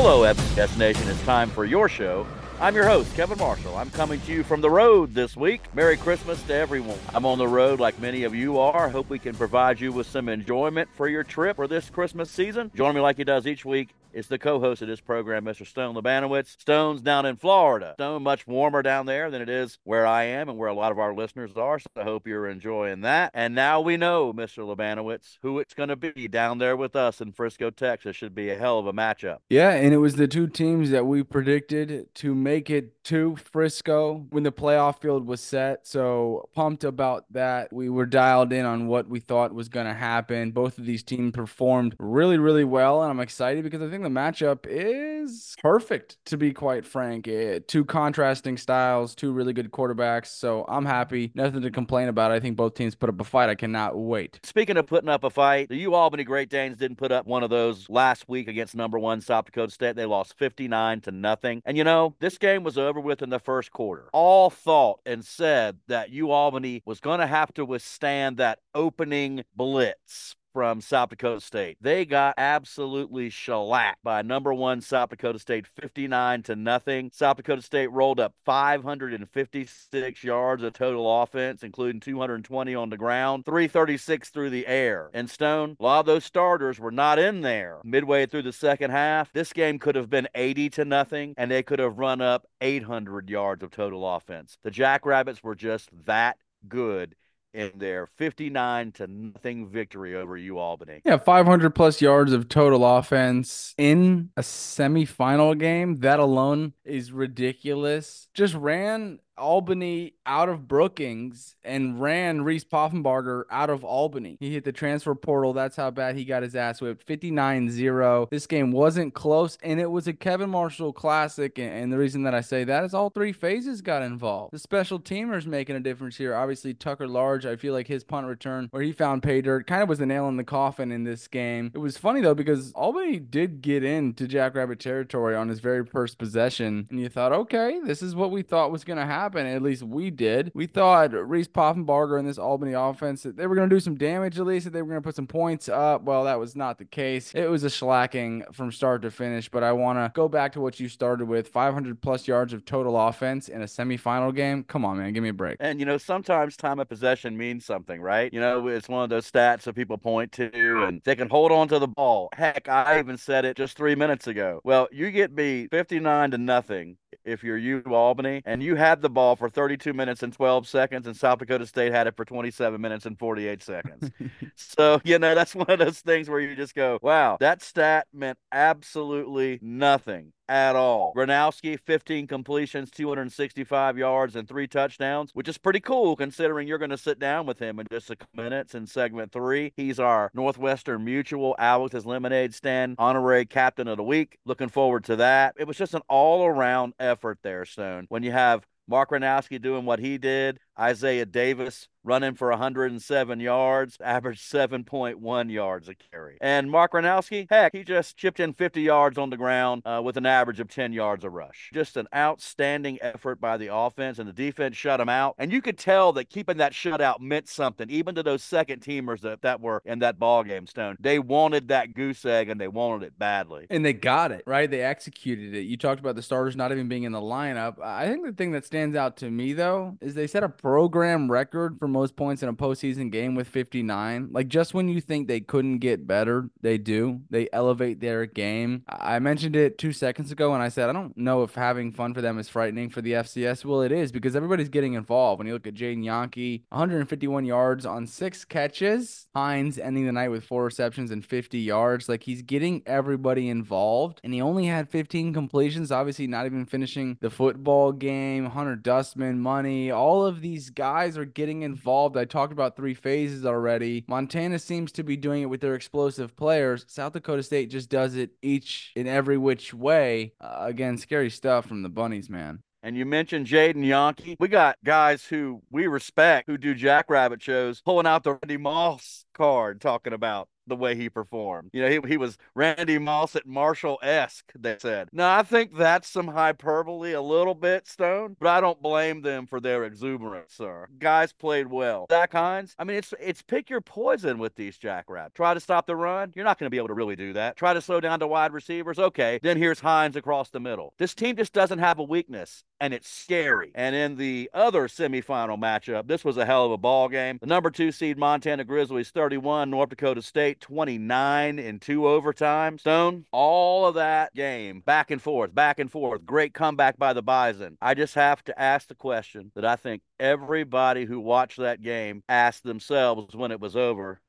Hello, FCS Nation. It's time for your show. I'm your host, Kevin Marshall. I'm coming to you from the road this week. Merry Christmas to everyone. I'm on the road like many of you are. Hope we can provide you with some enjoyment for your trip or this Christmas season. Join me like he does each week is the co-host of this program, Mr. Stone Labanowitz. Stone's down in Florida. Stone, much warmer down there than it is where I am and where a lot of our listeners are. So I hope you're enjoying that. And now we know, Mr. Labanowitz, who it's going to be down there with us in Frisco, Texas. Should be a hell of a matchup. Yeah, and it was the two teams that we predicted to make it to Frisco when the playoff field was set. So pumped about that. We were dialed in on what we thought was going to happen. Both of these teams performed really, really well, and I'm excited because I think the matchup is perfect, to be quite frank. Eh, two contrasting styles, two really good quarterbacks. So I'm happy. Nothing to complain about. I think both teams put up a fight. I cannot wait. Speaking of putting up a fight, the U Albany Great Danes didn't put up one of those last week against number one South Dakota State. They lost 59 to nothing. And you know, this game was over with in the first quarter. All thought and said that U Albany was going to have to withstand that opening blitz from South Dakota State. They got absolutely shellacked by number one South Dakota State 59 to nothing. South Dakota State rolled up 556 yards of total offense, including 220 on the ground, 336 through the air. And Stone, a lot of those starters were not in there midway through the second half. This game could have been 80 to nothing, and they could have run up 800 yards of total offense. The Jackrabbits were just that good in their 59 to nothing victory over U Albany. Yeah, 500 plus yards of total offense in a semifinal game. That alone is ridiculous. Just ran Albany out of Brookings and ran Reese Poffenbarger out of Albany. He hit the transfer portal. That's how bad he got his ass whipped. 59 0. This game wasn't close, and it was a Kevin Marshall classic. And the reason that I say that is all three phases got involved. The special teamers making a difference here. Obviously, Tucker Large, I feel like his punt return where he found pay dirt kind of was the nail in the coffin in this game. It was funny though, because Albany did get into Jackrabbit territory on his very first possession. And you thought, okay, this is what we thought was going to happen happen. At least we did. We thought Reese Poffenbarger and this Albany offense that they were going to do some damage at least, that they were going to put some points up. Well, that was not the case. It was a slacking from start to finish. But I want to go back to what you started with 500 plus yards of total offense in a semifinal game. Come on, man. Give me a break. And, you know, sometimes time of possession means something, right? You know, it's one of those stats that people point to and they can hold on to the ball. Heck, I even said it just three minutes ago. Well, you get beat 59 to nothing if you're U Albany and you had the ball for 32 minutes and 12 seconds, and South Dakota State had it for 27 minutes and 48 seconds. so, you know, that's one of those things where you just go, wow, that stat meant absolutely nothing at all. Gronowski, 15 completions, 265 yards, and three touchdowns, which is pretty cool considering you're going to sit down with him in just a couple minutes in segment three. He's our Northwestern Mutual Alex's Lemonade Stand honorary captain of the week. Looking forward to that. It was just an all around effort there, Stone. When you have Mark Gronowski doing what he did, Isaiah Davis running for 107 yards, averaged 7.1 yards a carry. And Mark Gronowski, heck, he just chipped in 50 yards on the ground uh, with an average of 10 yards a rush. Just an outstanding effort by the offense, and the defense shut him out. And you could tell that keeping that shutout meant something, even to those second teamers that, that were in that ball game, Stone. They wanted that goose egg, and they wanted it badly. And they got it, right? They executed it. You talked about the starters not even being in the lineup. I think the thing that stands out to me, though, is they set a program record for most points in a postseason game with 59. Like just when you think they couldn't get better, they do. They elevate their game. I mentioned it two seconds ago and I said, I don't know if having fun for them is frightening for the FCS. Well, it is because everybody's getting involved. When you look at Jadon Janke, 151 yards on six catches. Heins ending the night with four receptions and 50 yards. Like he's getting everybody involved. And he only had 15 completions, obviously not even finishing the football game. Hunter Dustman, money, all of these guys are getting involved. I talked about three phases already. Montana seems to be doing it with their explosive players. South Dakota State just does it each in every which way. Uh, again, scary stuff from the Bunnies, man. And you mentioned Jadon Janke. We got guys who we respect who do Jackrabbit shows pulling out the Randy Moss card talking about the way he performed. You know, he, he was Randy Moss at Marshall esque, they said. Now, I think that's some hyperbole a little bit, Stone, but I don't blame them for their exuberance, sir. Guys played well. Zach Heins, I mean, it's it's pick your poison with these jackrabbits. Try to stop the run. You're not going to be able to really do that. Try to slow down to wide receivers. Okay, then here's Heins across the middle. This team just doesn't have a weakness and it's scary. And in the other semifinal matchup, this was a hell of a ball game. The number two seed Montana Grizzlies 31, North Dakota State 29 in two overtime. Stone, all of that game, back and forth, back and forth. Great comeback by the Bison. I just have to ask the question that I think everybody who watched that game asked themselves when it was over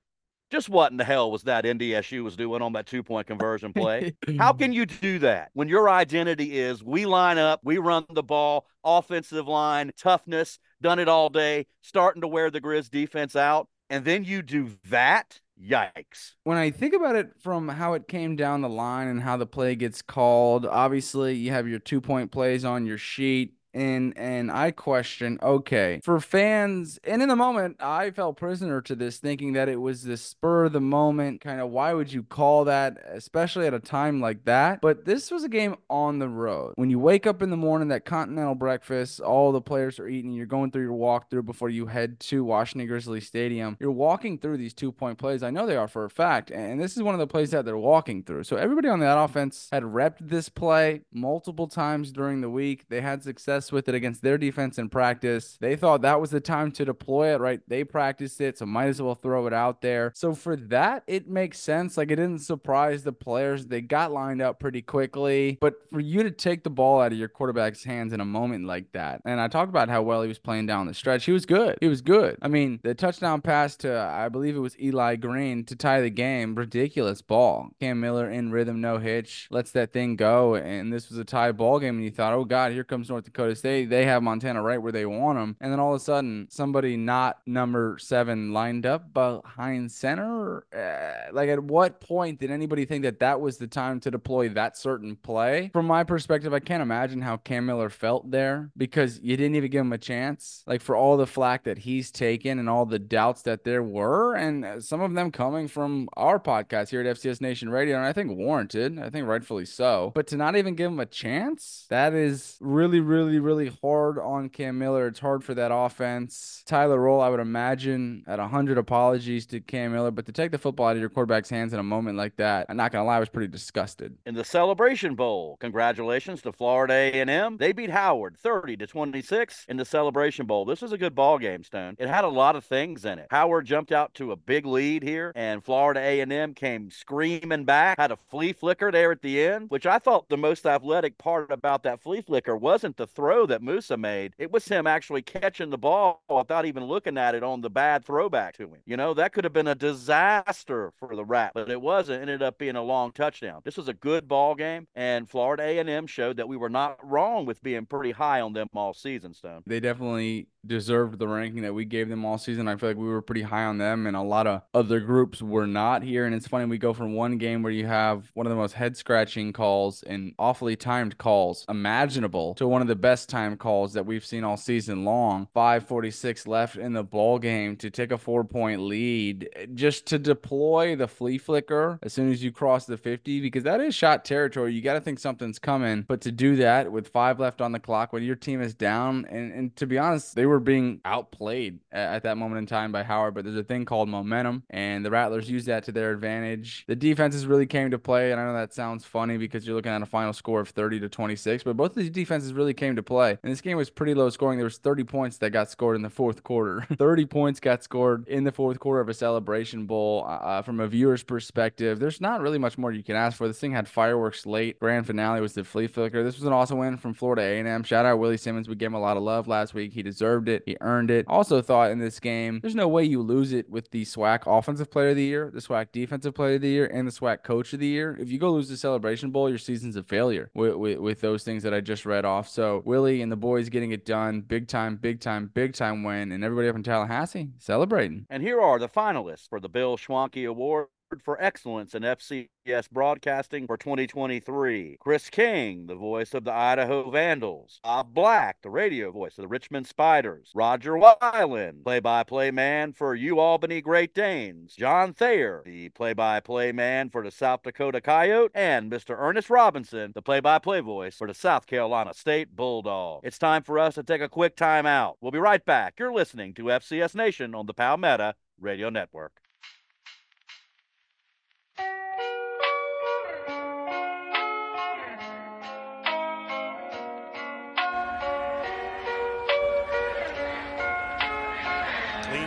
just what in the hell was that NDSU was doing on that two point conversion play? How can you do that when your identity is we line up, we run the ball, offensive line, toughness, done it all day, starting to wear the Grizz defense out, and then you do that? Yikes. When I think about it from how it came down the line and how the play gets called, obviously you have your two point plays on your sheet and and I question, okay, for fans, and in the moment, I fell prisoner to this, thinking that it was the spur of the moment kind of. Why would you call that, especially at a time like that? But this was a game on the road. When you wake up in the morning, that continental breakfast, all the players are eating. You're going through your walkthrough before you head to Washington Grizzly Stadium. You're walking through these two point plays. I know they are for a fact, and this is one of the plays that they're walking through. So everybody on that offense had repped this play multiple times during the week. They had success with it against their defense in practice. They thought that was the time to deploy it, right? They practiced it, so might as well throw it out there. So for that, it makes sense. Like it didn't surprise the players. They got lined up pretty quickly. But for you to take the ball out of your quarterback's hands in a moment like that, and I talked about how well he was playing down the stretch. He was good. He was good. I mean, the touchdown pass to I believe it was Eli Green to tie the game, ridiculous ball. Cam Miller in rhythm, no hitch, lets that thing go, and this was a tie ball game. And you thought, oh God, here comes North Dakota State. They have Montana right where they want them. And then all of a sudden, somebody not number seven lined up behind center. Uh, like, at what point did anybody think that that was the time to deploy that certain play? From my perspective, I can't imagine how Cam Miller felt there because you didn't even give him a chance. Like, for all the flack that he's taken and all the doubts that there were, and some of them coming from our podcast here at FCS Nation Radio, and I think warranted, I think rightfully so. But to not even give him a chance, that is really, really, really hard on Cam Miller. It's hard for that offense. Tyler Roehl, I would imagine, at 100 apologies to Cam Miller, but to take the football out of your quarterback's hands in a moment like that, I'm not going to lie, I was pretty disgusted. In the Celebration Bowl, congratulations to Florida A&M. They beat Howard 30 to 26 in the Celebration Bowl. This was a good ball game, Stone. It had a lot of things in it. Howard jumped out to a big lead here, and Florida A&M came screaming back, had a flea flicker there at the end, which I thought the most athletic part about that flea flicker wasn't the throw that Moussa made, it was him actually catching the ball without even looking at it on the bad throwback to him. You know, that could have been a disaster for the Rat, but it wasn't. It ended up being a long touchdown. This was a good ball game, and Florida A&M showed that we were not wrong with being pretty high on them all season, Stone. They definitely deserved the ranking that we gave them all season. I feel like we were pretty high on them, and a lot of other groups were not here. And it's funny, we go from one game where you have one of the most head scratching calls and awfully timed calls imaginable to one of the best time calls that we've seen all season long. 546 left in the ball game to take a four point lead, eh, just to deploy the flea flicker as soon as you cross the 50, because that is shot territory. You got to think something's coming. But to do that with five left on the clock when your team is down, and, and to be honest, they were being outplayed at, at that moment in time by Howard, but there's a thing called momentum, and the Rattlers used that to their advantage. The defenses really came to play, and I know that sounds funny because you're looking at a final score of 30 to 26, but both of these defenses really came to play. And this game was pretty low scoring. There was 30 points that got scored in the fourth quarter. 30 points got scored in the fourth quarter of a celebration bowl. Uh, uh, from a viewer's perspective, there's not really much more you can ask for. This thing had fireworks late. Grand finale was the flea flicker. This was an awesome win from Florida A&M. Shout out Willie Simmons. We gave him a lot of love last week. He deserved it. He earned it. Also thought in this game, there's no way you lose it with the SWAC Offensive Player of the Year, the SWAC Defensive Player of the Year, and the SWAC Coach of the Year. If you go lose the Celebration Bowl, your season's a failure with, with, with those things that I just read off. So Willie and the boys getting it done, big time, big time, big time win, and everybody up in Tallahassee celebrating. And here are the finalists for the Bill Schwanke Award for excellence in FCS broadcasting for 2023. Chris King, the voice of the Idaho Vandals. Bob Black, the radio voice of the Richmond Spiders. Roger Weiland, play by play man for U Albany Great Danes. John Thayer, the play by play man for the South Dakota Coyote. And Mr. Ernest Robinson, the play by play voice for the South Carolina State Bulldog. It's time for us to take a quick time out. We'll be right back. You're listening to FCS Nation on the Palmetto Radio Network.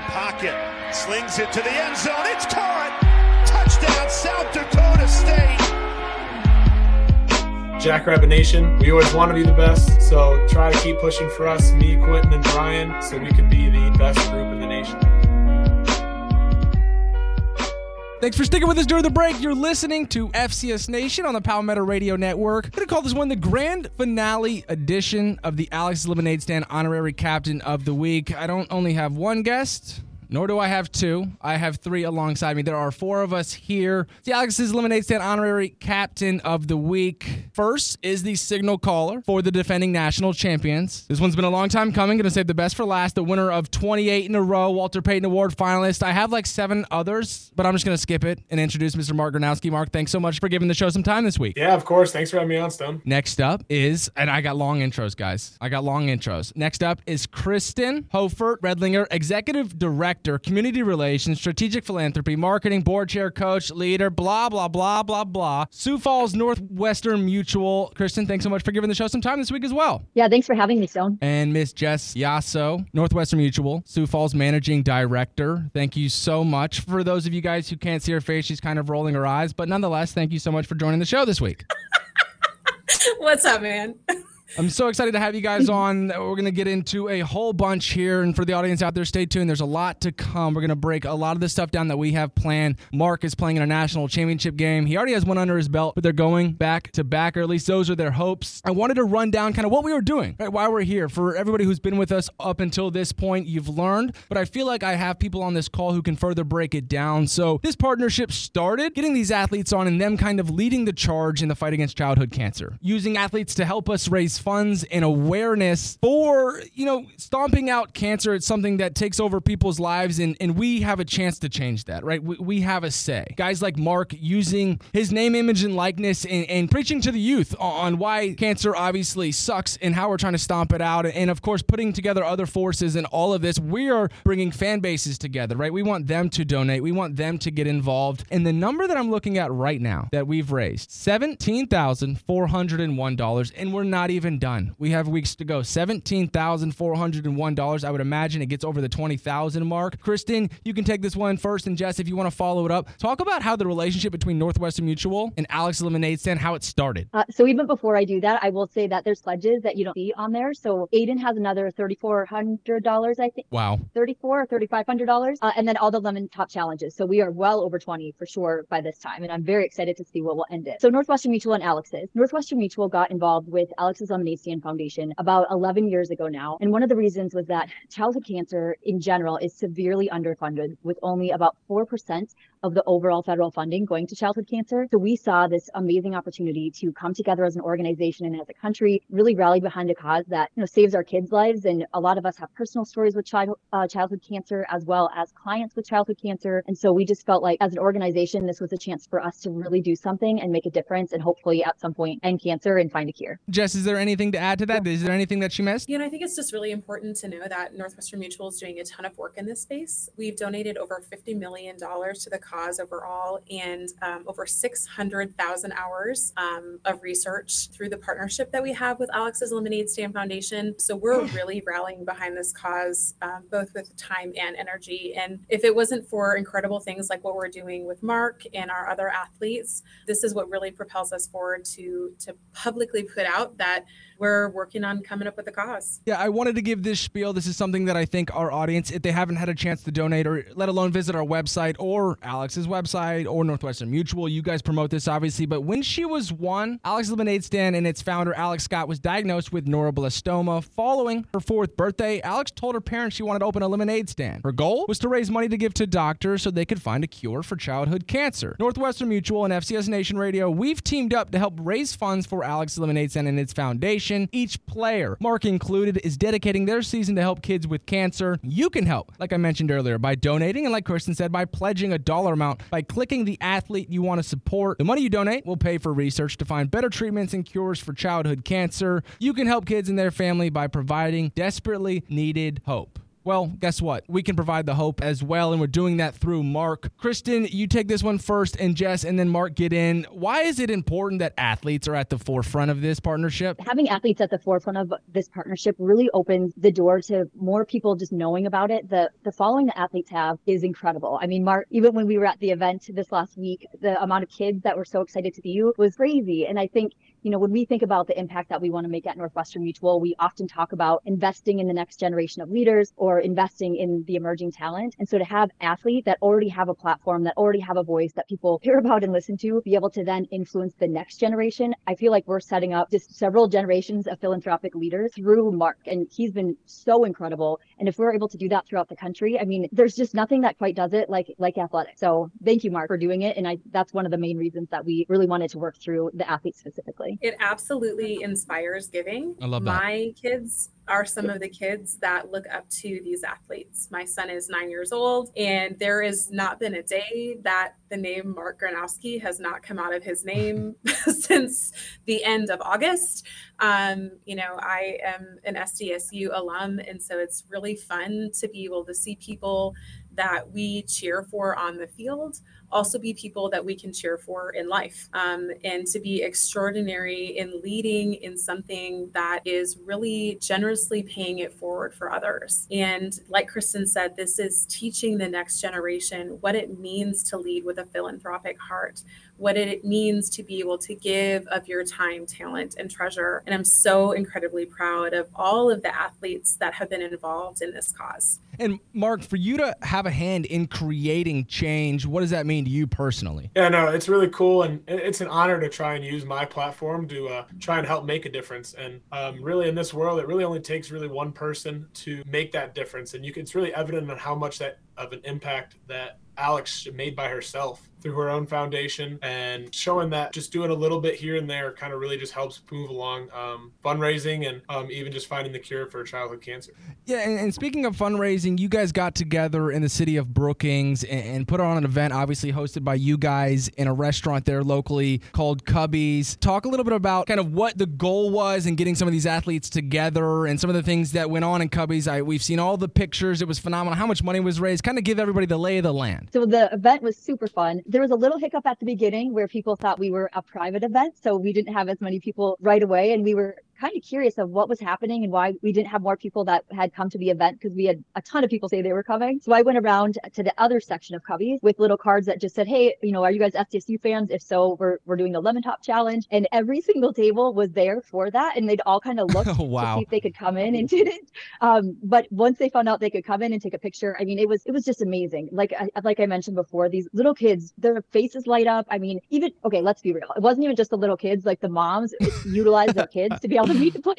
Pocket, slings it to the end zone. It's caught. Touchdown, South Dakota State. Jackrabbit Nation, we always want to be the best, so try to keep pushing for us, me, Quentin, and Brian, so we can be the best group in the nation. Thanks for sticking with us during the break. You're listening to FCS Nation on the Palmetto Radio Network. I'm to call this one the grand finale edition of the Alex Lemonade Stand Honorary Captain of the Week. I don't only have one guest, nor do I have two. I have three alongside me. There are four of us here. The Alex's Lemonade Stand Honorary Captain of the Week. First is the signal caller for the defending national champions. This one's been a long time coming. Going to save the best for last. The winner of 28 in a row, Walter Payton Award finalist. I have like seven others, but I'm just going to skip it and introduce Mr. Mark Gronowski. Mark, thanks so much for giving the show some time this week. Yeah, of course. Thanks for having me on, Stone. Next up is, and I got long intros, guys. I got long intros. Next up is Kristen Hofert Redlinger, Executive Director, Community Relations, Strategic Philanthropy, Marketing, Board Chair, Coach, Leader, blah, blah, blah, blah, blah. Sioux Falls Northwestern Mutual. Kristen, thanks so much for giving the show some time this week as well. Yeah, thanks for having me, Stone. And Miss Jess Yasso, Northwestern Mutual, Sioux Falls Managing Director. Thank you so much. For those of you guys who can't see her face, she's kind of rolling her eyes, but nonetheless, thank you so much for joining the show this week. What's up, man? I'm so excited to have you guys on. We're going to get into a whole bunch here. And for the audience out there, stay tuned. There's a lot to come. We're going to break a lot of the stuff down that we have planned. Mark is playing in a national championship game. He already has one under his belt, but they're going back to back, or at least those are their hopes. I wanted to run down kind of what we were doing, right? Why we're here. For everybody who's been with us up until this point, you've learned, but I feel like I have people on this call who can further break it down. So this partnership started getting these athletes on and them kind of leading the charge in the fight against childhood cancer, using athletes to help us raise funds and awareness for, you know, stomping out cancer. It's something that takes over people's lives, and, and we have a chance to change that, right? We, we have a say. Guys like Mark using his name, image, and likeness and, and preaching to the youth on why cancer obviously sucks and how we're trying to stomp it out. And of course, putting together other forces and all of this. We are bringing fan bases together, right? We want them to donate, we want them to get involved. And the number that I'm looking at right now that we've raised $17,401, and we're not even done. We have weeks to go. $17,401. I would imagine it gets over the 20,000 mark. Kristen, you can take this one first. And Jess, if you want to follow it up, talk about how the relationship between Northwestern Mutual and Alex Lemonade Stand, how it started. Uh, so even before I do that, I will say that there's pledges that you don't see on there. So Aiden has another $3,400, I think. Wow. 34 or $3,500. Uh, and then all the lemon top challenges. So we are well over 20 for sure by this time. And I'm very excited to see what will end it. So Northwestern Mutual and Alex's. Northwestern Mutual got involved with Alex's Lemonade Stand Foundation about 11 years ago now. And one of the reasons was that childhood cancer in general is severely underfunded with only about 4% of the overall federal funding going to childhood cancer. So we saw this amazing opportunity to come together as an organization and as a country, really rally behind a cause that you know saves our kids' lives. And a lot of us have personal stories with child uh, childhood cancer as well as clients with childhood cancer. And so we just felt like as an organization, this was a chance for us to really do something and make a difference, and hopefully at some point end cancer and find a cure. Jess, is there anything to add to that? Is there anything that she missed? You know, I think it's just really important to know that Northwestern Mutual is doing a ton of work in this space. We've donated over $50 million to the cause overall and um, over 600,000 hours um, of research through the partnership that we have with Alex's Lemonade Stand Foundation. So we're really rallying behind this cause, um, both with time and energy. And if it wasn't for incredible things like what we're doing with Mark and our other athletes, this is what really propels us forward to to publicly put out that we're working on coming up with a cause. Yeah, I wanted to give this spiel. This is something that I think our audience, if they haven't had a chance to donate or let alone visit our website or Alex's website or Northwestern Mutual, you guys promote this obviously. But when she was one, Alex Lemonade Stand and its founder, Alex Scott, was diagnosed with neuroblastoma. Following her fourth birthday, Alex told her parents she wanted to open a lemonade stand. Her goal was to raise money to give to doctors so they could find a cure for childhood cancer. Northwestern Mutual and FCS Nation Radio, we've teamed up to help raise funds for Alex Lemonade Stand and its foundation. Each player, Mark included, is dedicating their season to help kids with cancer. You can help, like I mentioned earlier, by donating and, like Kristen said, by pledging a dollar amount by clicking the athlete you want to support. The money you donate will pay for research to find better treatments and cures for childhood cancer. You can help kids and their family by providing desperately needed hope. Well, guess what? We can provide the hope as well, and we're doing that through Mark. Kristen, you take this one first, and Jess, and then Mark get in. Why is it important that athletes are at the forefront of this partnership? Having athletes at the forefront of this partnership really opens the door to more people just knowing about it. The the following that athletes have is incredible. I mean, Mark, even when we were at the event this last week, the amount of kids that were so excited to see you was crazy. And I think you know, when we think about the impact that we want to make at Northwestern Mutual, we often talk about investing in the next generation of leaders or investing in the emerging talent. And so to have athletes that already have a platform, that already have a voice that people hear about and listen to, be able to then influence the next generation, I feel like we're setting up just several generations of philanthropic leaders through Mark. And he's been so incredible. And if we're able to do that throughout the country, I mean, there's just nothing that quite does it like like athletics. So thank you, Mark, for doing it. And I that's one of the main reasons that we really wanted to work through the athletes specifically. It absolutely inspires giving. I love that. My kids are some of the kids that look up to these athletes. My son is nine years old, and there has not been a day that the name Mark Gronowski has not come out of his name since the end of August. Um, you know, I am an SDSU alum, and so it's really fun to be able to see people that we cheer for on the field also be people that we can cheer for in life um, and to be extraordinary in leading in something that is really generously paying it forward for others. And like Kristen said, this is teaching the next generation what it means to lead with a philanthropic heart, what it means to be able to give of your time, talent, and treasure. And I'm so incredibly proud of all of the athletes that have been involved in this cause. And Mark, for you to have a hand in creating change, what does that mean to you personally? Yeah, no, it's really cool, and it's an honor to try and use my platform to uh, try and help make a difference. And um, really, in this world, it really only takes really one person to make that difference, and you can, it's really evident on how much that of an impact that Alex made by herself through her own foundation and showing that just doing a little bit here and there kind of really just helps move along um, fundraising and um, even just finding the cure for childhood cancer. Yeah, and, and, speaking of fundraising, you guys got together in the city of Brookings and, and, put on an event, obviously hosted by you guys in a restaurant there locally called Cubbies. Talk a little bit about kind of what the goal was in getting some of these athletes together and some of the things that went on in Cubbies. I, we've seen all the pictures; it was phenomenal. How much money was raised? Kind of give everybody the lay of the land. So the event was super fun there was a little hiccup at the beginning where people thought we were a private event. So we didn't have as many people right away. And we were kind of curious of what was happening and why we didn't have more people that had come to the event because we had a ton of people say they were coming. So I went around to the other section of Cubbies with little cards that just said, Hey, you know, are you guys SDSU fans? If so, we're, we're doing the lemon top challenge. And every single table was there for that. And they'd all kind of look oh, wow. to see if they could come in and did it. Um, but once they found out they could come in and take a picture, I mean, it was, it was just amazing. Like, I, like I mentioned before, these little kids, their faces light up. I mean, even, okay, let's be real. It wasn't even just the little kids, like the moms utilized their kids to be able to meet the players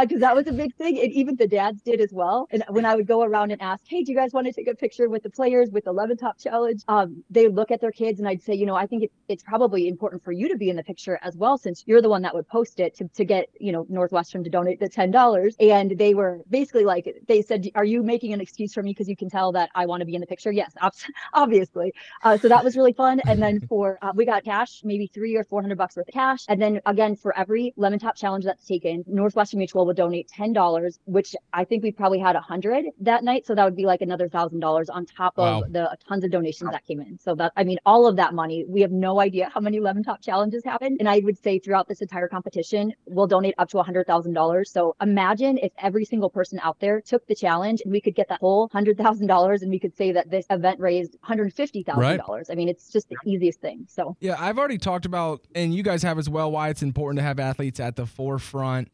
because uh, that was a big thing. And even the dads did as well. And when I would go around and ask, hey, do you guys want to take a picture with the players with the lemon top challenge? Um, they look at their kids and I'd say, you know, I think it, it's probably important for you to be in the picture as well, since you're the one that would post it to, to get, you know, Northwestern to donate the $10. And they were basically like, they said, are you making an excuse for me because you can tell that I want to be in the picture? Yes, obviously. Uh, so that was really fun. And then for, uh, we got cash, maybe three or 400 bucks worth of cash. And then again, for every lemon top challenge that's taken, Northwestern Mutual will donate $10, which I think we probably had 100 that night. So that would be like another $1,000 on top Wow. of the tons of donations that came in. So that, I mean, all of that money, we have no idea how many Lemon Top challenges happened. And I would say throughout this entire competition, we'll donate up to $100,000. So imagine if every single person out there took the challenge and we could get that whole $100,000 and we could say that this event raised $150,000. I mean, it's just the easiest thing. So Yeah, I've already talked about, and you guys have as well, why it's important to have athletes at the forefront.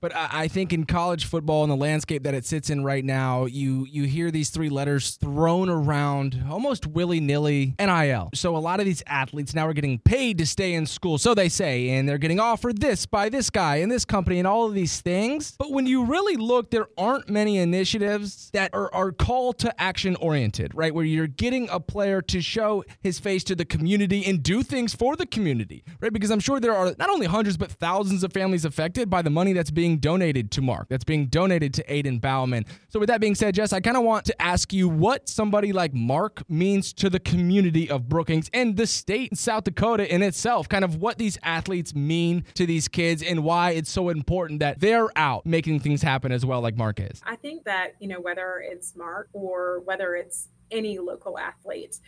But I, I think in college football and the landscape that it sits in right now, you you hear these three letters thrown around almost willy nilly. NIL. So a lot of these athletes now are getting paid to stay in school, so they say, and they're getting offered this by this guy and this company and all of these things. But when you really look, there aren't many initiatives that are, are call to action oriented, right? Where you're getting a player to show his face to the community and do things for the community, right? Because I'm sure there are not only hundreds, but thousands of families affected by the money that's being donated to Mark, that's being donated to Aiden Bauman. So, with that being said, Jess, I kind of want to ask you what somebody like Mark means to the community of Brookings and the state, South Dakota in itself, kind of what these athletes mean to these kids and why it's so important that they're out making things happen as well, like Mark is. I think that, you know, whether it's Mark or whether it's any local athlete,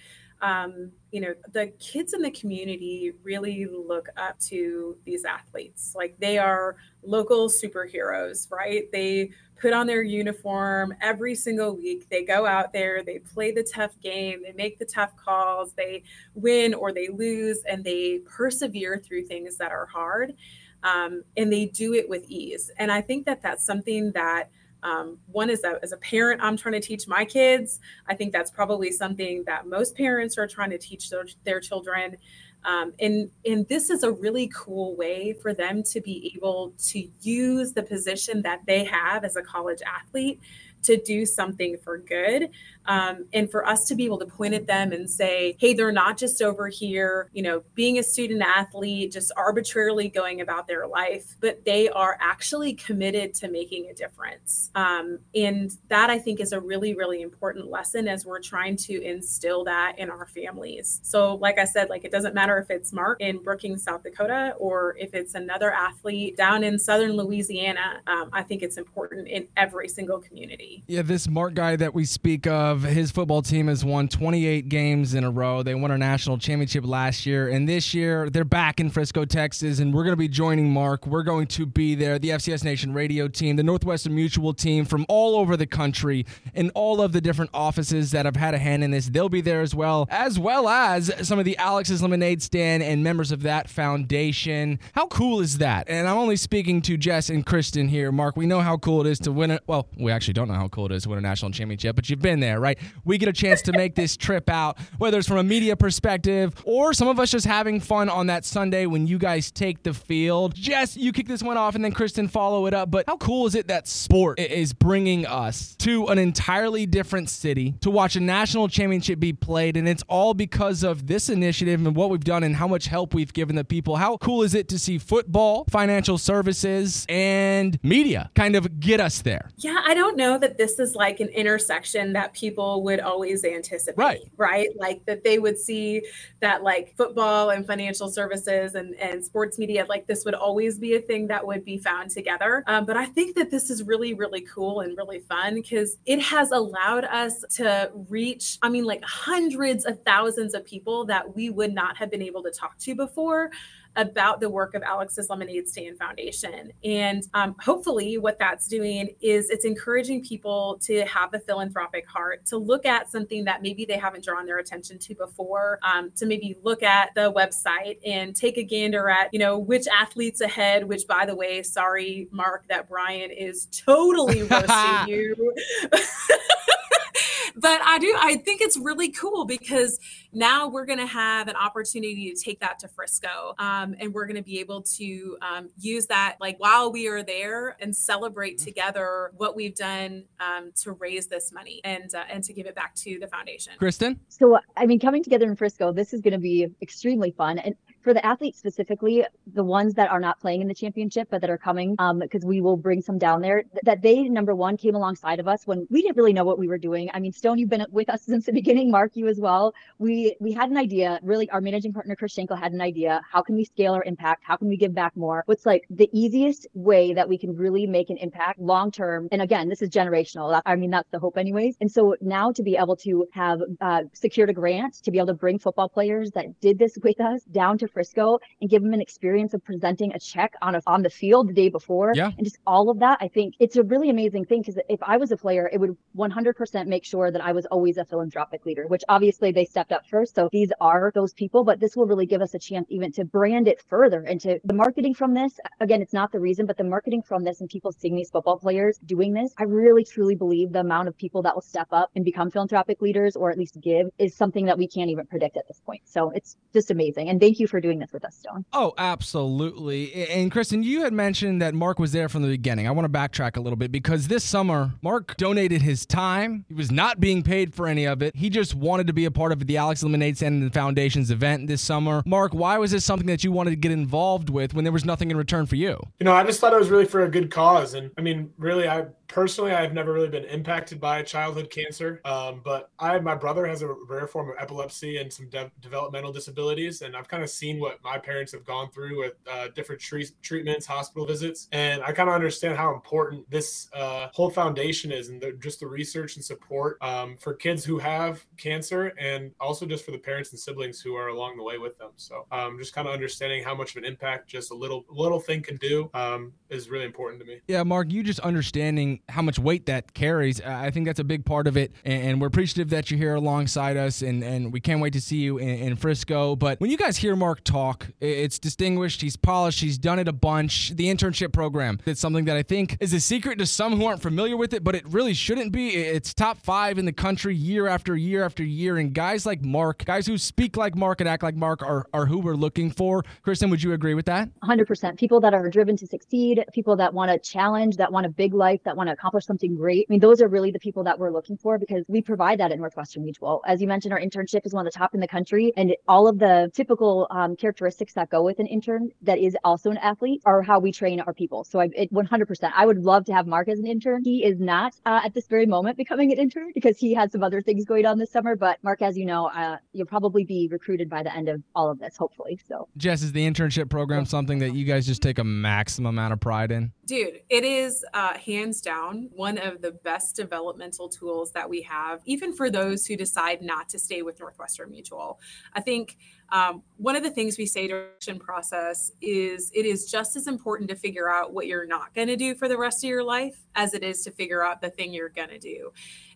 um, you know, the kids in the community really look up to these athletes. Like they are local superheroes, right? They put on their uniform every single week. They go out there, they play the tough game, they make the tough calls, they win or they lose, and they persevere through things that are hard. Um, and they do it with ease. And I think that that's something that um, one is that as a parent, I'm trying to teach my kids. I think that's probably something that most parents are trying to teach their, their children. Um, and and this is a really cool way for them to be able to use the position that they have as a college athlete to do something for good um, and for us to be able to point at them and say hey they're not just over here you know being a student athlete just arbitrarily going about their life but they are actually committed to making a difference. Um, and that i think is a really really important lesson as we're trying to instill that in our families. So like i said like it doesn't matter if it's mark in brookings south dakota or if it's another athlete down in southern louisiana um, i think it's important in every single community. Yeah this mark guy that we speak of of his football team has won 28 games in a row. They won a national championship last year, and this year they're back in Frisco, Texas, and we're going to be joining Mark. We're going to be there, the FCS Nation radio team, the Northwestern Mutual team from all over the country, and all of the different offices that have had a hand in this. They'll be there as well, as well as some of the Alex's Lemonade stand and members of that foundation. How cool is that? And I'm only speaking to Jess and Kristen here. Mark, we know how cool it is to win it. Well, we actually don't know how cool it is to win a national championship, but you've been there, right? We get a chance to make this trip out, whether it's from a media perspective or some of us just having fun on that Sunday when you guys take the field. Jess, you kick this one off and then Kristen follow it up. But how cool is it that sport is bringing us to an entirely different city to watch a national championship be played? And it's all because of this initiative and what we've done and how much help we've given the people. How cool is it to see football, financial services, and media kind of get us there? Yeah, I don't know that this is like an intersection that people people would always anticipate, right? Right, like that they would see that like football and financial services and and sports media, like this would always be a thing that would be found together. Um, but I think that this is really really cool and really fun because it has allowed us to reach, I mean, like hundreds of thousands of people that we would not have been able to talk to before about the work of Alex's Lemonade Stand Foundation. And um, hopefully, what that's doing is it's encouraging people to have a philanthropic heart, to look at something that maybe they haven't drawn their attention to before, um, to maybe look at the website and take a gander at, you know, which athletes ahead, which, by the way, sorry, Mark, that Brian is totally roasting you. but I do, I think it's really cool because now we're going to have an opportunity to take that to Frisco. Um, and we're going to be able to um, use that like while we are there and celebrate mm-hmm. together what we've done um, to raise this money and, uh, and to give it back to the foundation. Kristen? So, I mean, coming together in Frisco, this is going to be extremely fun. And for the athletes specifically, the ones that are not playing in the championship but that are coming, um, because we will bring some down there, that they number one came alongside of us when we didn't really know what we were doing. I mean, Stone, you've been with us since the beginning. Mark, you as well. We we had an idea. Really, our managing partner Chris Schenkel had an idea. How can we scale our impact? How can we give back more? What's like the easiest way that we can really make an impact long term? And again, this is generational. I mean, that's the hope, anyways. And so now to be able to have uh, secured a grant to be able to bring football players that did this with us down to Frisco and give them an experience of presenting a check on a, on the field the day before. Yeah. And just all of that, I think it's a really amazing thing because if I was a player, it would 100% make sure that I was always a philanthropic leader, which obviously they stepped up first. So these are those people, but this will really give us a chance even to brand it further and to the marketing from this. Again, it's not the reason, but the marketing from this and people seeing these football players doing this, I really truly believe the amount of people that will step up and become philanthropic leaders or at least give is something that we can't even predict at this point. So it's just amazing. And thank you for doing this with us, Stone. Oh, absolutely. And Kristen, you had mentioned that Mark was there from the beginning. I want to backtrack a little bit because this summer, Mark donated his time. He was not being paid for any of it. He just wanted to be a part of the Alex Lemonade and the Foundation's event this summer. Mark, why was this something that you wanted to get involved with when there was nothing in return for you? You know, I just thought it was really for a good cause. And I mean, really, I personally, I've never really been impacted by childhood cancer. Um, but I, my brother has a rare form of epilepsy and some de- developmental disabilities. And I've kind of seen what my parents have gone through with uh, different tre- treatments, hospital visits. And I kind of understand how important this uh, whole foundation is and the, just the research and support um, for kids who have cancer and also just for the parents and siblings who are along the way with them. So um, just kind of understanding how much of an impact just a little little thing can do um, is really important to me. Yeah, Mark, you just understanding how much weight that carries, I think that's a big part of it. And we're appreciative that you're here alongside us, and, and we can't wait to see you in, in Frisco. But when you guys hear Mark talk, it's distinguished, he's polished, he's done it a bunch. The internship program, it's something that I think is a secret to some who aren't familiar with it, but it really shouldn't be. It's top five in the country year after year after year. And guys like Mark, guys who speak like Mark and act like Mark, are, are who we're looking for. Kristen, would you agree with that? 100%. People that are driven to succeed, people that want to challenge, that want a big life, that want to accomplish something great. I mean, those are really the people that we're looking for because we provide that at Northwestern Mutual. As you mentioned, our internship is one of the top in the country, and all of the typical um, characteristics that go with an intern that is also an athlete are how we train our people. So I, it 100%. I would love to have Mark as an intern. He is not uh, at this very moment becoming an intern because he has some other things going on this summer. But Mark, as you know, uh, you'll probably be recruited by the end of all of this, hopefully. So, Jess, is the internship program something that you guys just take a maximum amount of pride in? Dude, it is uh, hands down one of the best developmental tools that we have, even for those who decide not to stay with Northwestern Mutual. I think um, one of the things we say during process is it is just as important to figure out what you're not going to do for the rest of your life as it is to figure out the thing you're going to do.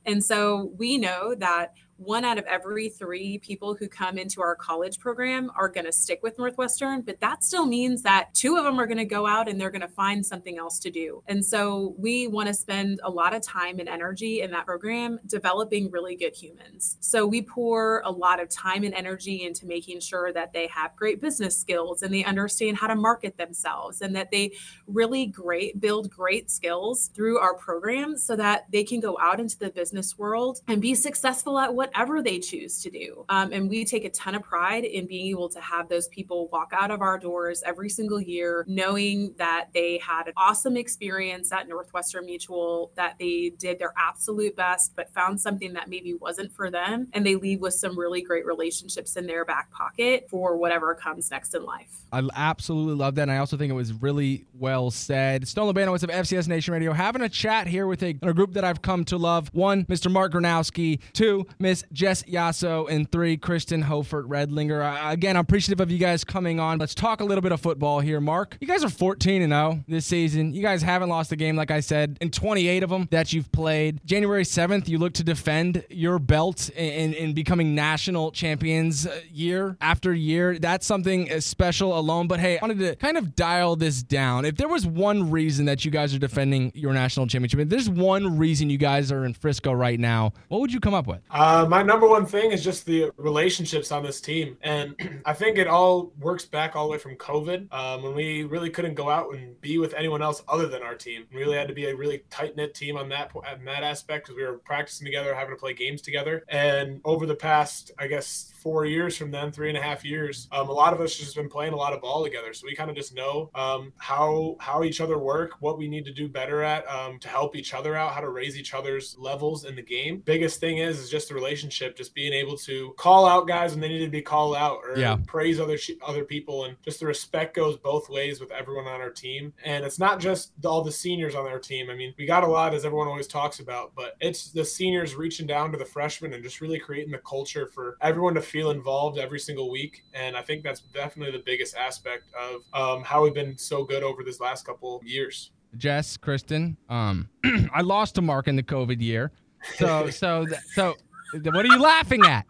And so we know that one out of every three people who come into our college program are going to stick with Northwestern, but that still means that two of them are going to go out and they're going to find something else to do. And so we want to spend a lot of time and energy in that program developing really good humans. So we pour a lot of time and energy into making sure that they have great business skills and they understand how to market themselves and that they really great build great skills through our program so that they can go out into the business world and be successful at what whatever they choose to do. Um, and we take a ton of pride in being able to have those people walk out of our doors every single year, knowing that they had an awesome experience at Northwestern Mutual, that they did their absolute best, but found something that maybe wasn't for them. And they leave with some really great relationships in their back pocket for whatever comes next in life. I absolutely love that. And I also think it was really well said. Stone Labanowitz of FCS Nation Radio having a chat here with a, a group that I've come to love. One, Mr. Mark Gronowski. Two, Miss Jess Yasso. And three, Kristen Hofert Redlinger. Again, I'm appreciative of you guys coming on. Let's talk a little bit of football here. Mark, you guys are 14 and 0 this season. You guys haven't lost a game, like I said, in 28 of them that you've played. January 7th, you look to defend your belt in, in becoming national champions uh, year after year. That's something special alone. But hey, I wanted to kind of dial this down. If there was one reason that you guys are defending your national championship, if there's one reason you guys are in Frisco right now, what would you come up with? My number one thing is just the relationships on this team. And I think it all works back all the way from COVID um, when we really couldn't go out and be with anyone else other than our team. We really had to be a really tight knit team on that, on that aspect because we were practicing together, having to play games together. And over the past, I guess, four years from then, three and a half years, um, a lot of us just been playing a lot of ball together. So we kind of just know um, how how each other work, what we need to do better at um, to help each other out, how to raise each other's levels in the game. Biggest thing is is just the relationship, just being able to call out guys when they need to be called out, or Yeah. praise other sh- other people, and just the respect goes both ways with everyone on our team. And it's not just all the seniors on our team. I mean, we got a lot as everyone always talks about, but it's the seniors reaching down to the freshmen and just really creating the culture for everyone to feel feel involved every single week, and I think that's definitely the biggest aspect of um, how we've been so good over this last couple years. Jess, Kristen, um, I lost to Mark in the COVID year. So, so, so, what are you laughing at?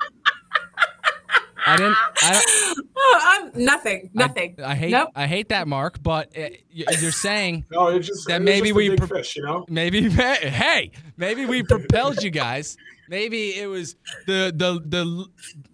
I didn't. I, oh, I'm nothing. Nothing. I, I hate. Nope. I hate that, Mark. But uh, you're saying no, it's just that it's maybe just we big pro- fish, you know. maybe hey, maybe we propelled you guys. Maybe it was the the the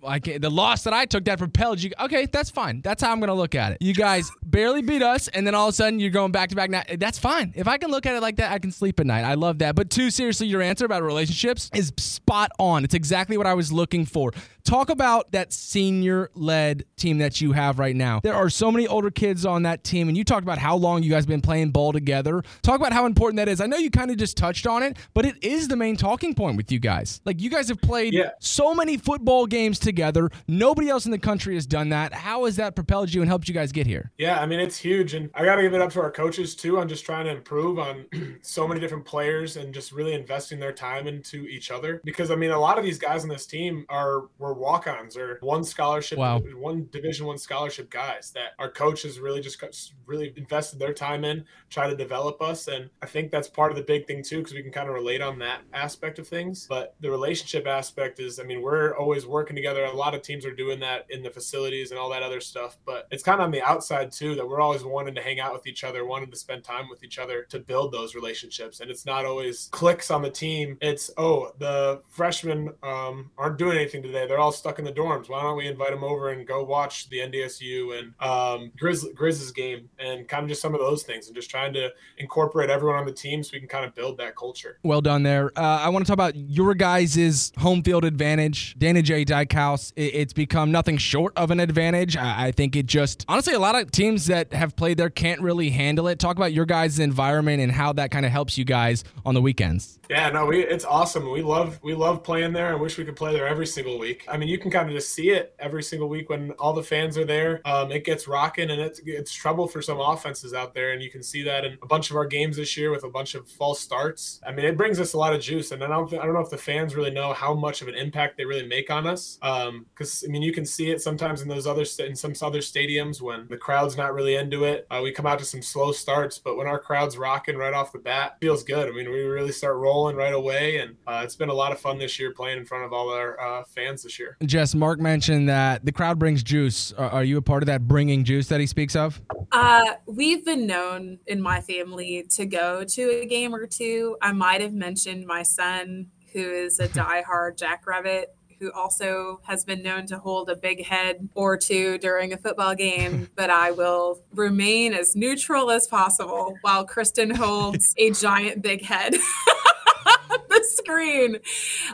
like the loss that I took that propelled you. Okay, that's fine. That's how I'm gonna look at it. You guys barely beat us, and then all of a sudden you're going back to back. Now that's fine. If I can look at it like that, I can sleep at night. I love that. But too seriously, your answer about relationships is spot on. It's exactly what I was looking for. Talk about that senior led team that you have right now. There are so many older kids on that team, and you talked about how long you guys been playing ball together. Talk about how important that is. I know you kind of just touched on it, but it is the main talking point with you guys. Like you guys have played Yeah. so many football games together. Nobody else in the country has done that. How has that propelled you and helped you guys get here? Yeah, I mean it's huge, and I got to give it up to our coaches too on just trying to improve on so many different players and just really investing their time into each other. Because I mean, a lot of these guys on this team are were walk-ons or one scholarship, Wow. one Division One scholarship guys that our coaches really just really invested their time in, try to develop us, and I think that's part of the big thing too, because we can kind of relate on that aspect of things. But the relationship aspect is, I mean, we're always working together. A lot of teams are doing that in the facilities and all that other stuff, but it's kind of on the outside too that we're always wanting to hang out with each other, wanting to spend time with each other to build those relationships. And it's not always clicks on the team. It's oh, the freshmen um, aren't doing anything today. They're all stuck in the dorms. Why don't we invite them over and go watch the NDSU and um, Grizz Grizz's game and kind of just some of those things and just trying to incorporate everyone on the team so we can kind of build that culture. Well done there. Uh, I want to talk about your guys' home field advantage. Dana J. Dykehouse, it, it's become nothing short of an advantage. I, I think it just, honestly, a lot of teams that have played there can't really handle it. Talk about your guys' environment and how that kind of helps you guys on the weekends. Yeah, no, we it's awesome. We love we love playing there. I wish we could play there every single week. I mean, you can kind of just see it every single week when all the fans are there. Um, it gets rocking, and it's it's trouble for some offenses out there, and you can see that in a bunch of our games this year with a bunch of false starts. I mean, it brings us a lot of juice, and I don't I don't know if the fans really know how much of an impact they really make on us. Because I mean, you can see it sometimes in those other in some other stadiums when the crowd's not really into it. Uh, we come out to some slow starts, but when our crowd's rocking right off the bat, feels good. I mean, we really start rolling right away, and uh, it's been a lot of fun this year playing in front of all our uh, fans this year. Jess, Mark mentioned that the crowd brings juice. Are, are you a part of that bringing juice that he speaks of? Uh, we've been known in my family to go to a game or two. I might have mentioned my son, who is a diehard Jackrabbit, who also has been known to hold a big head or two during a football game. but I will remain as neutral as possible while Kristen holds a giant big head. the screen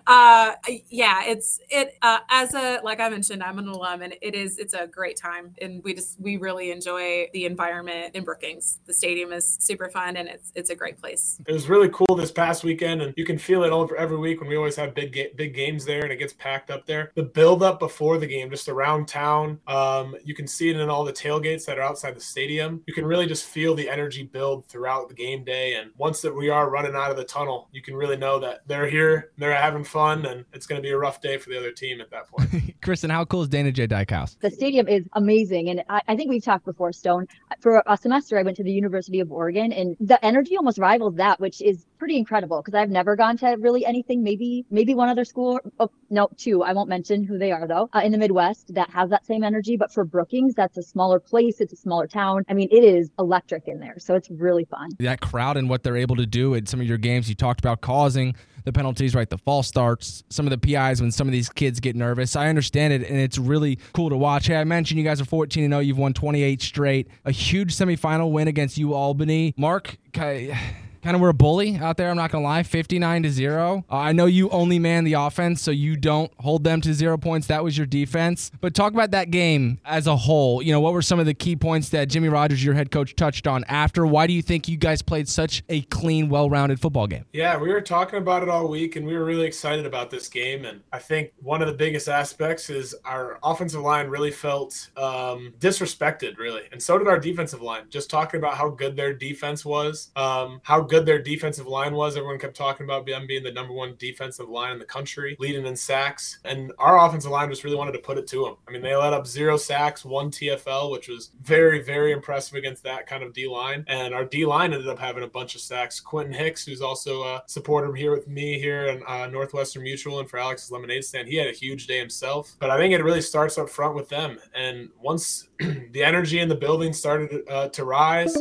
uh yeah it's it uh as a like i mentioned i'm an alum and it is it's a great time and we just we really enjoy the environment in brookings the stadium is super fun and it's it's a great place It was really cool this past weekend, and you can feel it over every week when we always have big big games there, and it gets packed up there. The build up before the game, just around town, um, you can see it in all the tailgates that are outside the stadium. You can really just feel the energy build throughout the game day, and once that we are running out of the tunnel, you can really know that they're here, they're having fun, and it's going to be a rough day for the other team at that point. Kristen, how cool is Dana J. Dykehouse? the stadium is amazing and I, I think we've talked before stone for a semester i went to the university of oregon and the energy almost rivals that which is pretty incredible because i've never gone to really anything maybe maybe one other school oh no two i won't mention who they are though uh, in the midwest that has that same energy but for brookings that's a smaller place it's a smaller town i mean it is electric in there so it's really fun that crowd and what they're able to do at some of your games. You talked about causing the penalties, right? The false starts, some of the PIs when some of these kids get nervous. I understand it, and it's really cool to watch. Hey, I mentioned you guys are 14 and 0. You've won 28 straight. A huge semifinal win against you, Albany. Mark, ki- kind of were a bully out there. I'm not gonna lie, 59 to zero. Uh, I know you only man the offense, so you don't hold them to zero points. That was your defense. But talk about that game as a whole. You know, what were some of the key points that Jimmy Rogers, your head coach, touched on after? Why do you think you guys played such a clean, well-rounded football game? Yeah, we were talking about it all week, and we were really excited about this game. And I think one of the biggest aspects is our offensive line really felt um, disrespected, really, and so did our defensive line. Just talking about how good their defense was, um, how good good their defensive line was. Everyone kept talking about them being the number one defensive line in the country, leading in sacks. And our offensive line just really wanted to put it to them. I mean, they let up zero sacks, one TFL, which was very, very impressive against that kind of D line. And our D line ended up having a bunch of sacks. Quentin Hicks, who's also a supporter here with me here in uh, Northwestern Mutual and for Alex's Lemonade Stand, he had a huge day himself. But I think it really starts up front with them. And once the energy in the building started uh, to rise,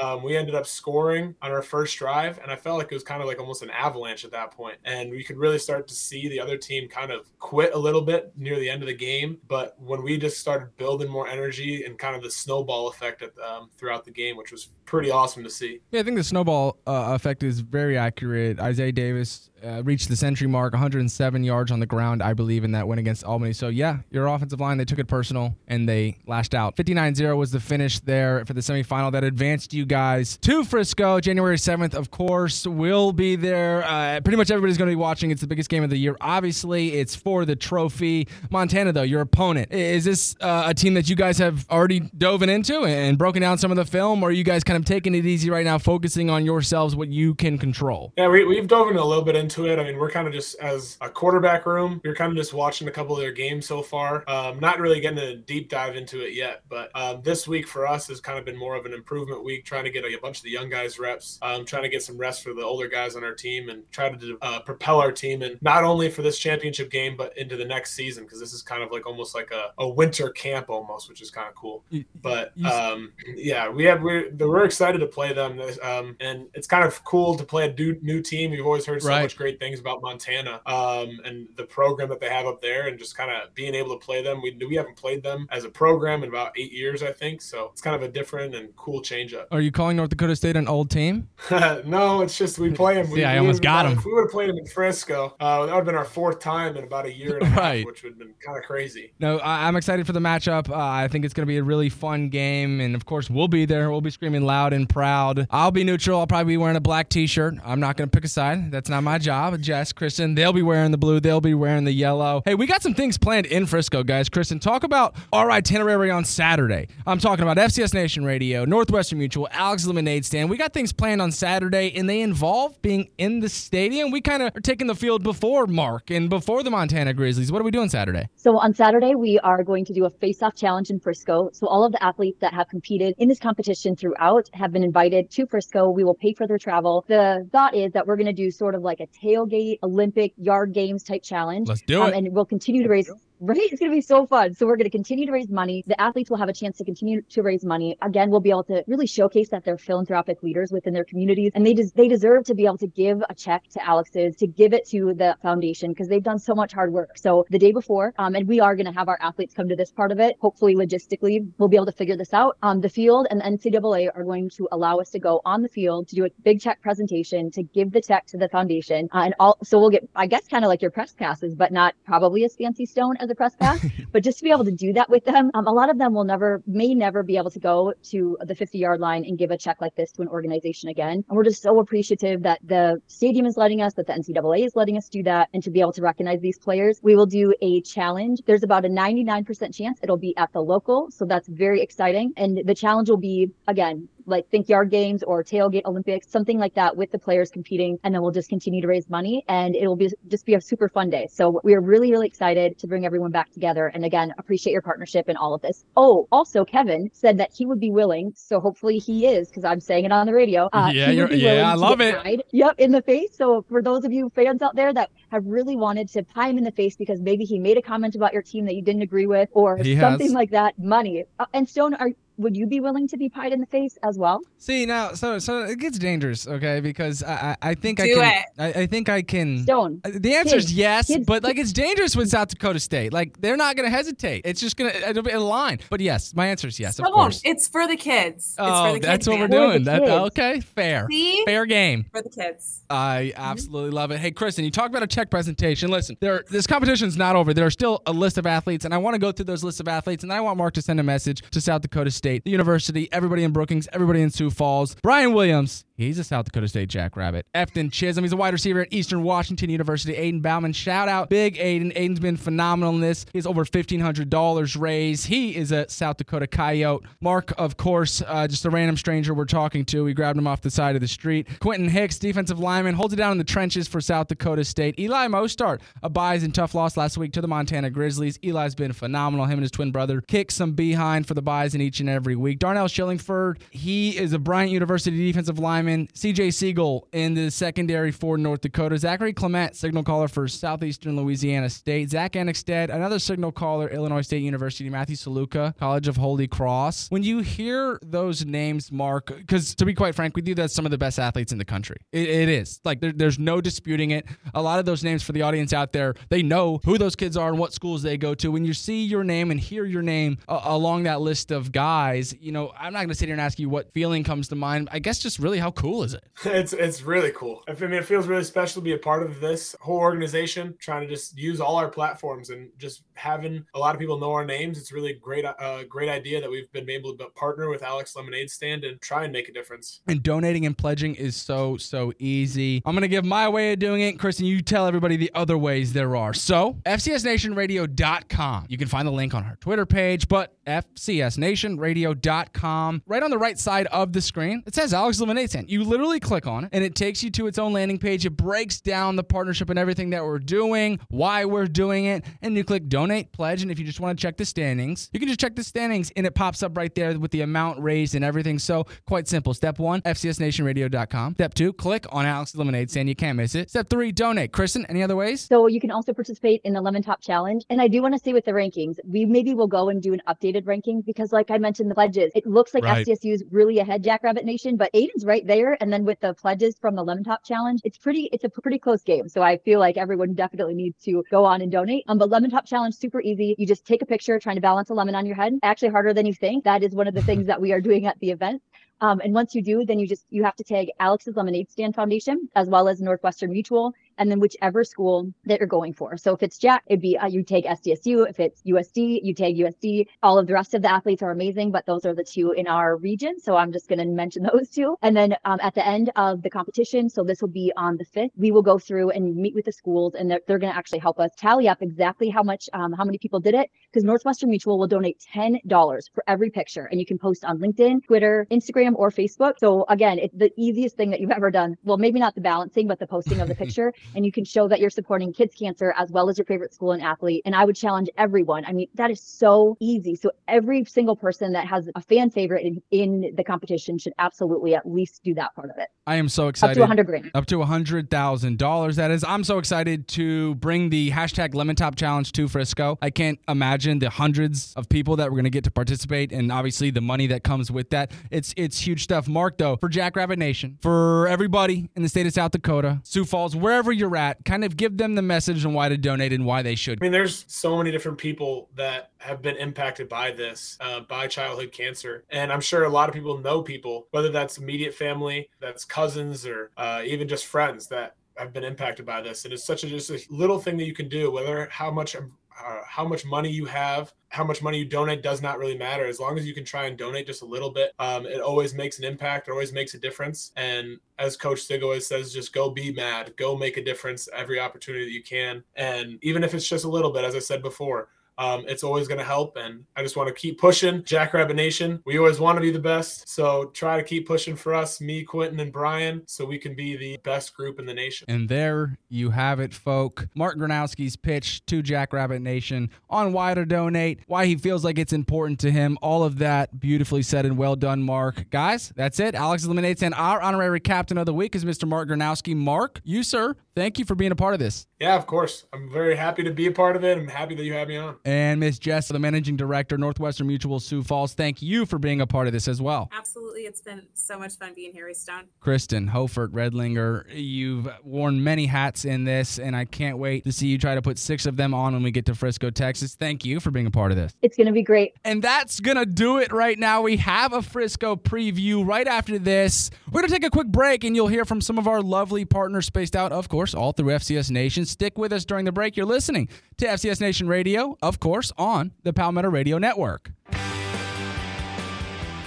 um, we ended up scoring on our first drive, and I felt like it was kind of like almost an avalanche at that point. And we could really start to see the other team kind of quit a little bit near the end of the game. But when we just started building more energy and kind of the snowball effect at, um, throughout the game, which was pretty awesome to see. Yeah, I think the snowball uh, effect is very accurate. Isaiah Davis uh, reached the century mark, 107 yards on the ground, I believe, in that win against Albany. So, yeah, your offensive line, they took it personal and they lashed out. 59 0 was the finish there for the semifinal that advanced you guys to Frisco. January 7th, of course, will be there. Uh, pretty much everybody's going to be watching. It's the biggest game of the year. Obviously, it's for the trophy. Montana, though, your opponent, is this uh, a team that you guys have already dove into and broken down some of the film, or are you guys kind of taking it easy right now, focusing on yourselves, what you can control? Yeah, we, we've dove into a little bit into into it. I mean, we're kind of just as a quarterback room, we're kind of just watching a couple of their games so far. Um, not really getting a deep dive into it yet, but um, this week for us has kind of been more of an improvement week, trying to get a, a bunch of the young guys reps, um, trying to get some rest for the older guys on our team, and try to uh, propel our team, and not only for this championship game, but into the next season because this is kind of like almost like a, a winter camp almost, which is kind of cool. But um, yeah, we have we're, we're excited to play them, um, and it's kind of cool to play a new, new team. You've always heard so right. much great things about Montana um, and the program that they have up there, and just kind of being able to play them. We we haven't played them as a program in about eight years, I think. So it's kind of a different and cool change up. Are you calling North Dakota State an old team? no, it's just we play them. yeah, we, I almost got them. If we would have played them in Frisco, uh, that would have been our fourth time in about a year and a right. half, which would have been kind of crazy. No, I, am excited for the matchup. Uh, I think it's going to be a really fun game, and of course, we'll be there. We'll be screaming loud and proud. I'll be neutral. I'll probably be wearing a black T-shirt. I'm not going to pick a side. That's not my job. Jess, Kristen, they'll be wearing the blue. They'll be wearing the yellow. Hey, we got some things planned in Frisco, guys. Kristen, talk about our itinerary on Saturday. I'm talking about FCS Nation Radio, Northwestern Mutual, Alex Lemonade Stand. We got things planned on Saturday, and they involve being in the stadium. We kind of are taking the field before Mark and before the Montana Grizzlies. What are we doing Saturday? So on Saturday, we are going to do a face-off challenge in Frisco. So all of the athletes that have competed in this competition throughout have been invited to Frisco. We will pay for their travel. The thought is that we're going to do sort of like a tailgate Olympic yard games type challenge. Let's do um, it. And we'll continue to raise Right? It's going to be so fun. So we're going to continue to raise money. The athletes will have a chance to continue to raise money. Again, we'll be able to really showcase that they're philanthropic leaders within their communities and they just, they deserve to be able to give a check to Alex's, to give it to the foundation because they've done so much hard work. So the day before, um, and we are going to have our athletes come to this part of it. Hopefully logistically, we'll be able to figure this out. Um, the field and the NCAA are going to allow us to go on the field to do a big check presentation, to give the check to the foundation. Uh, and all, so we'll get, I guess, kind of like your press passes, but not probably as fancy stone as a press pass, but just to be able to do that with them, um, a lot of them will never, may never be able to go to the 50 yard line and give a check like this to an organization again. And we're just so appreciative that the stadium is letting us, that the NCAA is letting us do that, and to be able to recognize these players. We will do a challenge. There's about a 99% chance it'll be at the local. So that's very exciting. And the challenge will be, again, like think yard games or tailgate Olympics, something like that with the players competing. And then we'll just continue to raise money and it'll be just be a super fun day. So we are really, really excited to bring everyone back together. And again, appreciate your partnership in all of this. Oh, also Kevin said that he would be willing. So hopefully he is because I'm saying it on the radio. Uh, yeah, yeah, I love it. Yep, in the face. So for those of you fans out there that have really wanted to pie him in the face because maybe he made a comment about your team that you didn't agree with or he something has. like that, money. Uh, and Stone, are would you be willing to be pied in the face as well? See now, so so it gets dangerous, okay? Because I I, I think Do I can. It. I, I think I can. Stone. Uh, the answer kids, is yes, kids. but like it's dangerous with South Dakota State. Like they're not going to hesitate. It's just going to it'll be a line. But yes, my answer is yes. Stone. Of course. It's for the kids. Oh, the that's kids, what man. we're doing. That, okay, fair. See? Fair game. For the kids. I absolutely love it. Hey, Kristen, you talked about a check presentation. Listen, there this competition's not over. There are still a list of athletes, and I want to go through those lists of athletes, and I want Mark to send a message to South Dakota State, the university, everybody in Brookings, everybody in Sioux Falls. Brian Williams, He's a South Dakota State Jackrabbit. Efton Chism, he's a wide receiver at Eastern Washington University. Aidan Bouman, shout out. Big Aiden. Aiden's been phenomenal in this. He's over $1,500 raised. He is a South Dakota Coyote. Mark, of course, uh, just a random stranger we're talking to. We grabbed him off the side of the street. Quentin Hicks, defensive lineman, holds it down in the trenches for South Dakota State. Eli Mostaert, a Bison tough loss last week to the Montana Grizzlies. Eli's been phenomenal. Him and his twin brother kick some behind for the Bison each and every week. Darnell Shillingford, he is a Bryant University defensive lineman. CJ Siegel in the secondary for North Dakota. Zachary Clement, signal caller for Southeastern Louisiana State. Zach Annexstad, another signal caller, Illinois State University. Matthew Sluka, College of Holy Cross. When you hear those names, Mark, because to be quite frank with you, that's some of the best athletes in the country. it, it is. Like, there, there's no disputing it. A lot of those names for the audience out there, they know who those kids are and what schools they go to. When you see your name and hear your name uh, along that list of guys, you know, I'm not going to sit here and ask you what feeling comes to mind. I guess just really how cool is it? It's it's really cool. I mean, it feels really special to be a part of this whole organization, trying to just use all our platforms and just having a lot of people know our names. It's really great, uh, great idea that we've been able to partner with Alex Lemonade Stand and try and make a difference. And donating and pledging is so so easy. I'm gonna give my way of doing it, Kristen. You tell everybody the other ways there are. So FCSNationRadio.com. You can find the link on our Twitter page, but FCSNationRadio.com. Right on the right side of the screen, it says Alex Lemonade Stand. You literally click on it, and it takes you to its own landing page. It breaks down the partnership and everything that we're doing, why we're doing it, and you click donate, pledge, and if you just want to check the standings, you can just check the standings, and it pops up right there with the amount raised and everything. So quite simple. Step one, FCSNationRadio.com. Step two, click on Alex Lemonade Stand. You can't miss it. Step three, donate. Kristen, any other ways? So you can also participate in the Lemon Top Challenge. And I do want to say with the rankings, we maybe will go and do an updated ranking because, like I mentioned, the pledges, it looks like Right. FCSU's really ahead, Jackrabbit Nation, but Aiden's right there. And then with the pledges from the Lemon Top Challenge, it's pretty, it's a pretty close game. So I feel like everyone definitely needs to go on and donate. Um, but Lemon Top Challenge, super easy. You just take a picture trying to balance a lemon on your head. Actually harder than you think. That is one of the things that we are doing at the event. Um, and once you do, then you just you have to tag Alex's Lemonade Stand Foundation as well as Northwestern Mutual, and then whichever school that you're going for. So if it's Jack, it'd be uh, you take SDSU. If it's USD, you tag USD. All of the rest of the athletes are amazing, but those are the two in our region. So I'm just going to mention those two. And then um, at the end of the competition, so this will be on the fifth, we will go through and meet with the schools, and they're, they're going to actually help us tally up exactly how much um, how many people did it because Northwestern Mutual will donate ten dollars for every picture, and you can post on LinkedIn, Twitter, Instagram, or Facebook. So again, it's the easiest thing that you've ever done. Well, maybe not the balancing, but the posting of the picture, and you can show that you're supporting kids cancer as well as your favorite school and athlete. And I would challenge everyone. I mean, that is so easy. So every single person that has a fan favorite in, in the competition should absolutely at least do that part of it. I am so excited. Up to 100 grand. Up to $100,000. That is, I'm so excited to bring the hashtag Lemon Top Challenge to Frisco. I can't imagine the hundreds of people that we're going to get to participate and obviously the money that comes with that. It's it's huge stuff. Mark, though, for Jackrabbit Nation, for everybody in the state of South Dakota, Sioux Falls, wherever you're at, kind of give them the message on why to donate and why they should. I mean, there's so many different people that have been impacted by this, uh, by childhood cancer. And I'm sure a lot of people know people, whether that's immediate family, that's cousins, or uh, even just friends that have been impacted by this. And it's such a just a little thing that you can do, whether how much uh, how much money you have, how much money you donate does not really matter. As long as you can try and donate just a little bit, um, it always makes an impact. It always makes a difference. And as Coach Stig always says, just go be mad, go make a difference every opportunity that you can. And even if it's just a little bit, as I said before, um, it's always going to help. And I just want to keep pushing. Jackrabbit Nation, we always want to be the best. So try to keep pushing for us, me, Quentin, and Brian, so we can be the best group in the nation. And there you have it, folk. Mark Gronowski's pitch to Jackrabbit Nation on why to donate, why he feels like it's important to him. All of that beautifully said and well done, Mark. Guys, that's it. Alex eliminates, and our honorary captain of the week is Mr. Mark Gronowski. Mark, you, sir, thank you for being a part of this. Yeah, of course. I'm very happy to be a part of it. I'm happy that you had me on. And Miss Jess, the managing director, Northwestern Mutual Sioux Falls, thank you for being a part of this as well. Absolutely. It's been so much fun being here, with Stone. Kristen Hofert Redlinger, you've worn many hats in this, and I can't wait to see you try to put six of them on when we get to Frisco, Texas. Thank you for being a part of this. It's going to be great. And that's going to do it right now. We have a Frisco preview right after this. We're going to take a quick break, and you'll hear from some of our lovely partners spaced out, of course, all through FCS Nation. Stick with us during the break. You're listening to FCS Nation Radio, of course, on the Palmetto Radio Network.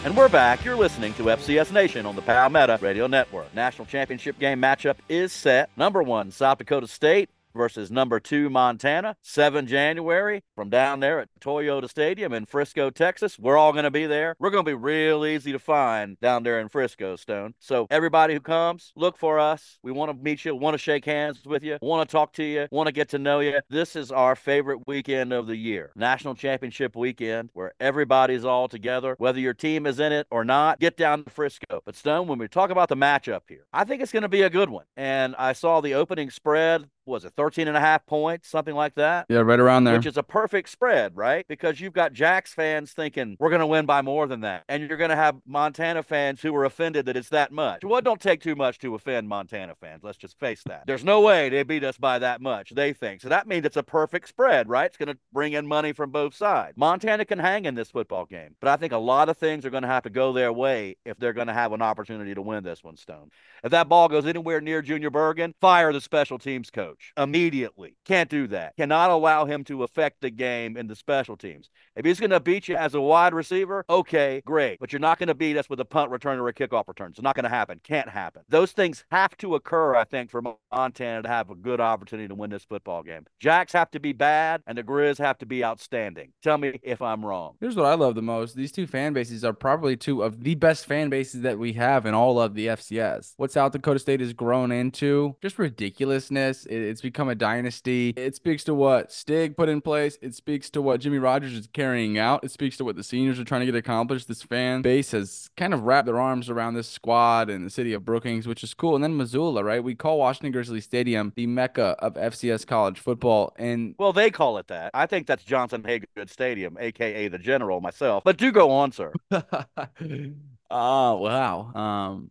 And we're back. You're listening to FCS Nation on the Palmetto Radio Network. National championship game matchup is set. Number one, South Dakota State versus number two Montana, 7 January from down there at Toyota Stadium in Frisco, Texas. We're all going to be there. We're going to be real easy to find down there in Frisco, Stone. So everybody who comes, look for us. We want to meet you, want to shake hands with you, want to talk to you, want to get to know you. This is our favorite weekend of the year, National Championship weekend, where everybody's all together. Whether your team is in it or not, get down to Frisco. But Stone, when we talk about the matchup here, I think it's going to be a good one. And I saw the opening spread was it 13 and a half points, something like that? Yeah, right around there. Which is a perfect spread, right? Because you've got Jacks fans thinking we're going to win by more than that. And you're going to have Montana fans who are offended that it's that much. Well, don't take too much to offend Montana fans. Let's just face that. There's no way they beat us by that much, they think. So that means it's a perfect spread, right? It's going to bring in money from both sides. Montana can hang in this football game, but I think a lot of things are going to have to go their way if they're going to have an opportunity to win this one, Stone. If that ball goes anywhere near Junior Bergen, fire the special teams coach immediately. Can't do that. Cannot allow him to affect the game in the special teams. If he's going to beat you as a wide receiver, okay, great. But you're not going to beat us with a punt return or a kickoff return. It's not going to happen. Can't happen. Those things have to occur, I think, for Montana to have a good opportunity to win this football game. Jacks have to be bad, and the Grizz have to be outstanding. Tell me if I'm wrong. Here's what I love the most. These two fan bases are probably two of the best fan bases that we have in all of the FCS. What South Dakota State has grown into, just ridiculousness. It's become a dynasty. It speaks to what Stig put in place. It speaks to what Jimmy Rogers is carrying out. It speaks to what the seniors are trying to get accomplished. This fan base has kind of wrapped their arms around this squad and the city of Brookings, which is cool. And then Missoula, right? We call Washington Grizzly Stadium the mecca of FCS college football. And well, they call it that. I think that's Johnson Hagood Stadium, aka the General myself. But do go on, sir. Oh, wow. Um,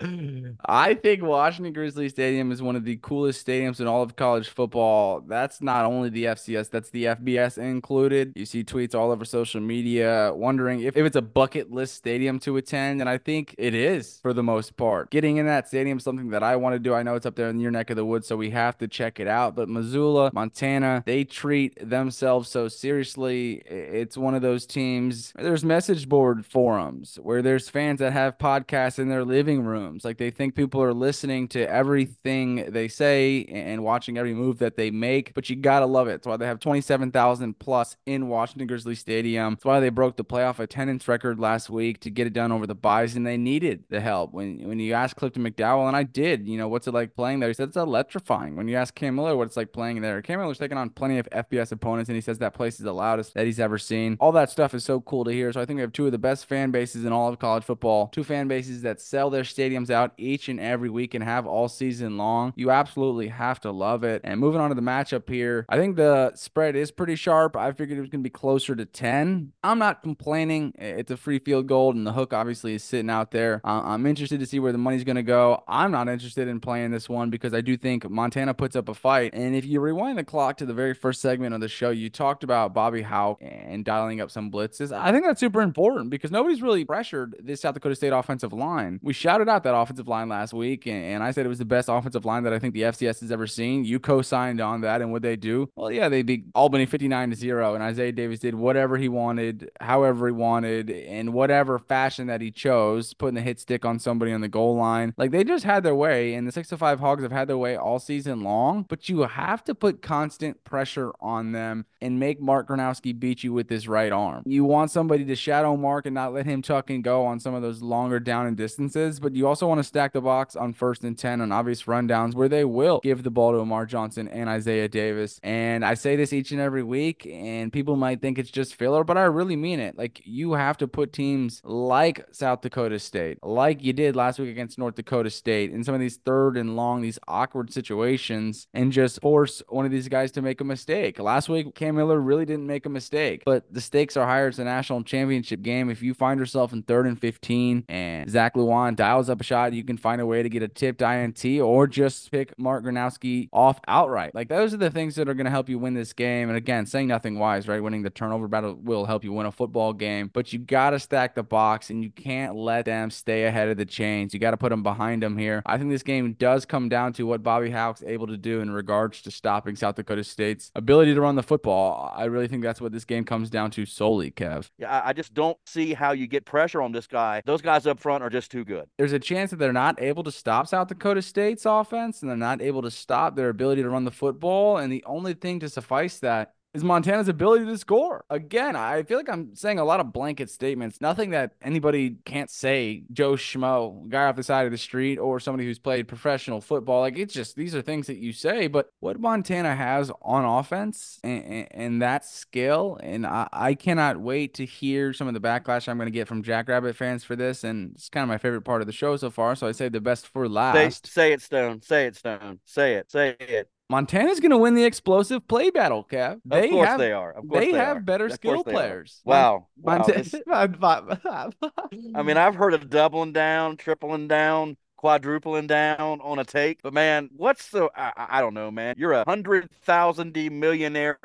I think Washington Grizzly Stadium is one of the coolest stadiums in all of college football. That's not only the FCS, that's the FBS included. You see tweets all over social media wondering if, if it's a bucket list stadium to attend. And I think it is for the most part. Getting in that stadium is something that I want to do. I know it's up there in your neck of the woods, so we have to check it out. But Missoula, Montana, they treat themselves so seriously. It's one of those teams. There's message board forums where there's fans fans that have podcasts in their living rooms. Like they think people are listening to everything they say and watching every move that they make. But you gotta love it. That's why they have 27,000 plus in Washington Grizzly Stadium. That's why they broke the playoff attendance record last week to get it done over the Bison. They needed the help. When when you ask Clifton McDowell, and I did, you know, what's it like playing there? He said it's electrifying. When you ask Cam Miller what it's like playing there, Cam Miller's taken on plenty of FBS opponents, and he says that place is the loudest that he's ever seen. All that stuff is so cool to hear. So I think we have two of the best fan bases in all of college football, two fan bases that sell their stadiums out each and every week and have all season long. You absolutely have to love it. And moving on to the matchup here, I think the spread is pretty sharp. I figured it was going to be closer to 10. I'm not complaining. It's a free field goal, and the hook obviously is sitting out there. I'm interested to see where the money's going to go. I'm not interested in playing this one because I do think Montana puts up a fight. And if you rewind the clock to the very first segment of the show, you talked about Bobby Hauck and dialing up some blitzes. I think that's super important because nobody's really pressured South Dakota State offensive line. We shouted out that offensive line last week, and, and I said it was the best offensive line that I think the FCS has ever seen. You co-signed on that, and what they do? Well, yeah, they beat Albany 59 to zero, and Isaiah Davis did whatever he wanted, however he wanted, in whatever fashion that he chose, putting the hit stick on somebody on the goal line. Like they just had their way, and the six to five Hogs have had their way all season long. But you have to put constant pressure on them and make Mark Gronowski beat you with his right arm. You want somebody to shadow Mark and not let him tuck and go on some of those longer down and distances, but you also want to stack the box on first and 10 on obvious rundowns where they will give the ball to Amar Johnson and Isaiah Davis. And I say this each and every week, and people might think it's just filler, but I really mean it. Like, you have to put teams like South Dakota State, like you did last week against North Dakota State, in some of these third and long, these awkward situations, and just force one of these guys to make a mistake. Last week, Cam Miller really didn't make a mistake, but the stakes are higher. It's a national championship game. If you find yourself in third and 15, 15 and Zach Lujan dials up a shot, you can find a way to get a tipped INT or just pick Mark Gronowski off outright. Like those are the things that are going to help you win this game. And again, saying nothing wise, right? Winning the turnover battle will help you win a football game, but you got to stack the box and you can't let them stay ahead of the chains. You got to put them behind them here. I think this game does come down to what Bobby Hauck's able to do in regards to stopping South Dakota State's ability to run the football. I really think that's what this game comes down to solely, Kev. Yeah, I just don't see how you get pressure on this guy. Those guys up front are just too good. There's a chance that they're not able to stop South Dakota State's offense and they're not able to stop their ability to run the football. And the only thing to suffice that is Montana's ability to score. Again, I feel like I'm saying a lot of blanket statements, nothing that anybody can't say. Joe Schmo, guy off the side of the street, or somebody who's played professional football. Like it's just these are things that you say, but what Montana has on offense and, and that skill, and I, I, cannot wait to hear some of the backlash I'm going to get from Jackrabbit fans for this. And it's kind of my favorite part of the show so far. So I say the best for last. Say, say it, Stone. Say it, Stone. Say it. Say it. Montana's going to win the explosive play battle, Kev. They of course have, they are. Of course they, they have are. better of skill players. Wow. wow. Montana, I mean, I've heard of doubling down, tripling down, quadrupling down on a take. But man, what's the? I, I don't know, man. You're a hundred thousand D millionaire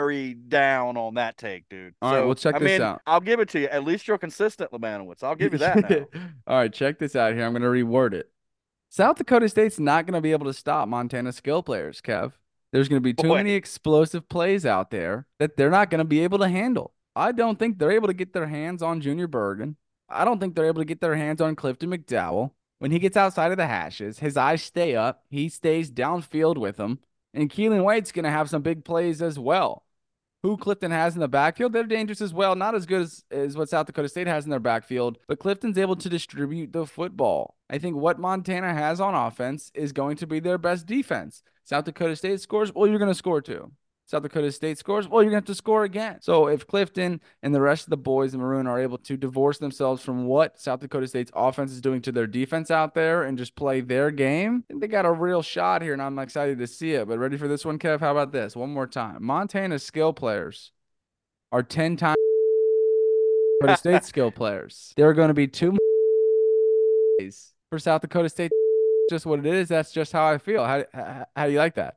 down on that take, dude. All so, right, well check I this mean, out. I'll give it to you. At least you're consistent, Lemanowitz. I'll give you that. All right, check this out here. I'm going to reword it. South Dakota State's not going to be able to stop Montana skill players, Kev. There's going to be too Boy. many explosive plays out there that they're not going to be able to handle. I don't think they're able to get their hands on Junior Bergen. I don't think they're able to get their hands on Clifton McDowell. When he gets outside of the hashes, his eyes stay up. He stays downfield with them. And Keelan White's going to have some big plays as well who Clifton has in the backfield, they're dangerous as well. Not as good as, as what South Dakota State has in their backfield, but Clifton's able to distribute the football. I think what Montana has on offense is going to be their best defense. South Dakota State scores, well, you're going to score too. South Dakota State scores, well, you're going to have to score again. So if Clifton and the rest of the boys in Maroon are able to divorce themselves from what South Dakota State's offense is doing to their defense out there and just play their game, they got a real shot here, and I'm excited to see it. But ready for this one, Kev? How about this? One more time. Montana's skill players are 10 times Dakota State skill players. There are going to be two for South Dakota State. Just what it is. That's just how I feel. How, how, how do you like that?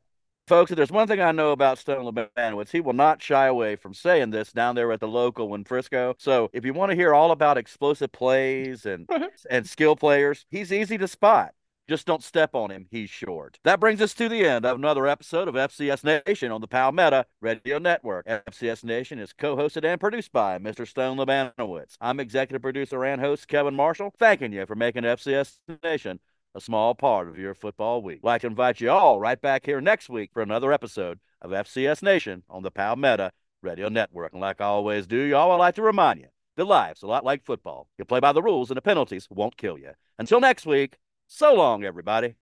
Folks, if there's one thing I know about Stone Lebanowitz, he will not shy away from saying this down there at the local in Frisco. So if you want to hear all about explosive plays and and skill players, he's easy to spot. Just don't step on him. He's short. That brings us to the end of another episode of FCS Nation on the Palmetto Radio Network. FCS Nation is co-hosted and produced by Mr. Stone Lebanowitz. I'm executive producer and host Kevin Marshall, thanking you for making FCS Nation a small part of your football week. Well, like to invite you all right back here next week for another episode of FCS Nation on the Palmetto Radio Network. And like I always do, y'all, I'd like to remind you that life's a lot like football. You play by the rules and the penalties won't kill you. Until next week, so long, everybody.